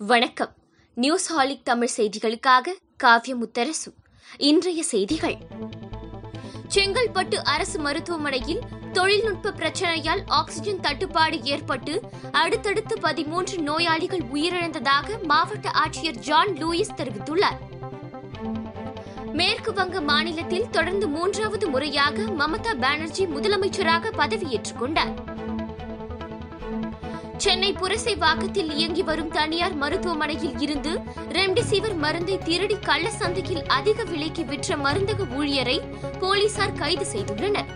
வணக்கம். நியூஸ் ஹாலிக் தமிழ் செய்திகளுக்காக காவிய முத்தரசு. இன்றைய செய்திகள். செங்கல்பட்டு அரசு மருத்துவமனையில் தொழில்நுட்ப பிரச்சனையால் ஆக்ஸிஜன் தட்டுப்பாடு ஏற்பட்டு அடுத்தடுத்து பதிமூன்று நோயாளிகள் உயிரிழந்ததாக மாவட்ட ஆட்சியர் ஜான் லூயிஸ் தெரிவித்துள்ளார். மேற்கு வங்க மாநிலத்தில் தொடர்ந்து மூன்றாவது முறையாக மமதா பானர்ஜி முதலமைச்சராக பதவியேற்றுக் கொண்டார். சென்னை புரசைவாக்கத்தில் இயங்கி வரும் தனியார் மருத்துவமனையில் இருந்து ரெம்டெசிவிர் மருந்தை திருடி கள்ள சந்தையில் அதிக விலைக்கு விற்ற மருந்தக ஊழியரை போலீசார் கைது செய்துள்ளனர்.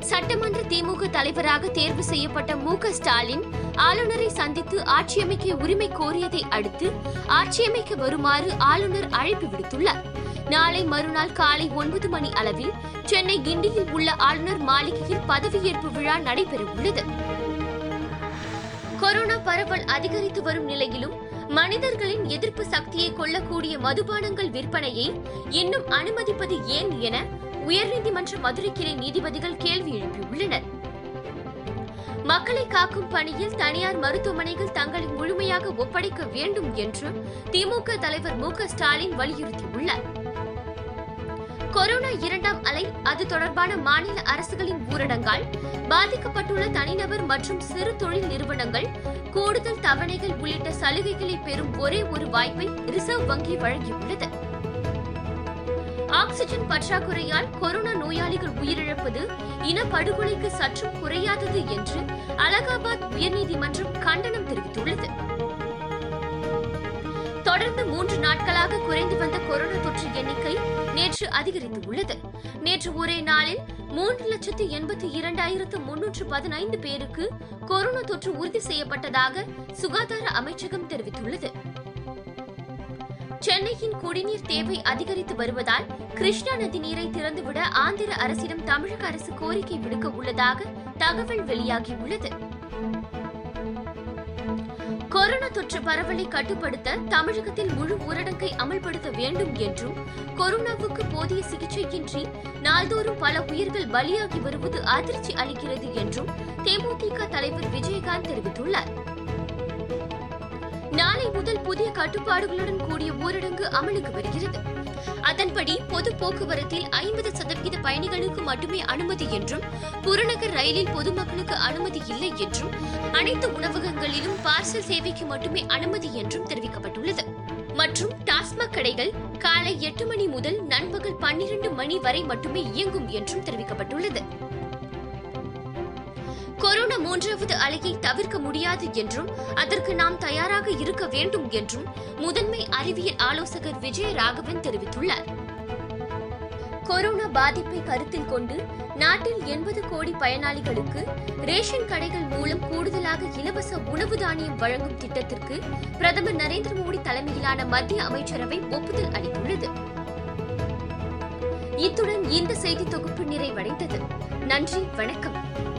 சட்டமன்ற திமுக தலைவராக தேர்வு செய்யப்பட்ட மு ஸ்டாலின் ஆளுநரை சந்தித்து ஆட்சியமைக்க உரிமை கோரியதை அடுத்து ஆட்சியமைக்க வருமாறு ஆளுநர் அழைப்பு விடுத்துள்ளார். நாளை மறுநாள் காலை ஒன்பது மணி அளவில் சென்னை கிண்டியில் உள்ள ஆளுநர் மாளிகையில் பதவியேற்பு விழா நடைபெறவுள்ளது. கொரோனா பரவல் அதிகரித்து வரும் நிலையிலும் மனிதர்களின் எதிர்ப்பு சக்தியை கொள்ளக்கூடிய மதுபானங்கள் விற்பனையை இன்னும் அனுமதிப்பது ஏன் என உயர்நீதிமன்ற மதுரை கிளை நீதிபதிகள் கேள்வி எழுப்பியுள்ளனர். மக்களை காக்கும் பணியில் தனியார் மருத்துவமனைகள் தங்களை முழுமையாக ஒப்படைக்க வேண்டும் என்று திமுக தலைவர் மு ஸ்டாலின் வலியுறுத்தியுள்ளார். கொரோனா இரண்டாம் அலை அது தொடர்பான மாநில அரசுகளின் ஊரடங்கால் பாதிக்கப்பட்டுள்ள தனிநபர் மற்றும் சிறு தொழில் நிறுவனங்கள் கூடுதல் தவணைகள் உள்ளிட்ட சலுகைகளை பெறும் ஒரே ஒரு வாய்ப்பை ரிசர்வ் வங்கி வழங்கியுள்ளது. ஆக்ஸிஜன் பற்றாக்குறையால் கொரோனா நோயாளிகள் உயிரிழப்பது இனப்படுகொலைக்கு சற்றும் குறையாதது என்று அலகாபாத் உயர்நீதிமன்றம் கண்டனம் தெரிவித்துள்ளது. தொடர்ந்து மூன்று நாட்களாக குறைந்து வந்த கொரோனா நேற்று அதிகரித்துள்ளது. நேற்று ஒரே நாளில் மூன்று லட்சத்து எண்பத்தி இரண்டாயிரத்து முன்னூற்று பதினைந்து பேருக்கு கொரோனா தொற்று உறுதி செய்யப்பட்டதாக சுகாதார அமைச்சகம் தெரிவித்துள்ளது. சென்னையின் குடிநீர் தேவை அதிகரித்து வருவதால் கிருஷ்ணா நதி நீரை திறந்துவிட ஆந்திர அரசிடம் தமிழக அரசு கோரிக்கை விடுக்க உள்ளதாக தகவல் வெளியாகியுள்ளது. கொரோனா தொற்று பரவலை கட்டுப்படுத்த தமிழகத்தில் முழு ஊரடங்கை அமல்படுத்த வேண்டும் என்றும் கொரோனாவுக்கு போதிய சிகிச்சையின்றி நாள்தோறும் பல உயிர்கள் பலியாகி வருவது அதிர்ச்சி அளிக்கிறது என்றும் தேமுதிக தலைவர் விஜயகாந்த் தெரிவித்துள்ளார். நாளை முதல் புதிய கட்டுப்பாடுகளுடன் கூடிய ஊரடங்கு அமலுக்கு வருகிறது. அதன்படி பொது போக்குவரத்தில் ஐம்பது சதவீத பயணிகளுக்கு மட்டுமே அனுமதி என்றும் புறநகர் ரயிலில் பொதுமக்களுக்கு அனுமதி இல்லை என்றும் அனைத்து உணவகங்களிலும் பார்சல் சேவைக்கு மட்டுமே அனுமதி என்றும் தெரிவிக்கப்பட்டுள்ளது. மற்றும் டாஸ்மாக் கடைகள் காலை எட்டு மணி முதல் நண்பகல் பன்னிரண்டு மணி வரை மட்டுமே இயங்கும் என்றும் தெரிவிக்கப்பட்டுள்ளது. கொரோனா மூன்றாவது அலையை தவிர்க்க முடியாது என்றும் அதற்கு நாம் தயாராக இருக்க வேண்டும் என்றும் முதன்மை அறிவியல் ஆலோசகர் விஜய ராகவன் தெரிவித்துள்ளார். கொரோனா பாதிப்பை கருத்தில் கொண்டு நாட்டில் எண்பது கோடி பயனாளிகளுக்கு ரேஷன் கடைகள் மூலம் கூடுதலாக இலவச உணவு தானியம் வழங்கும் திட்டத்திற்கு பிரதமர் நரேந்திர மோடி தலைமையிலான மத்திய அமைச்சரவை ஒப்புதல் அளித்துள்ளது. இத்துடன் இந்த செய்தி தொகுப்பு நிறைவடைந்தது. நன்றி வணக்கம்.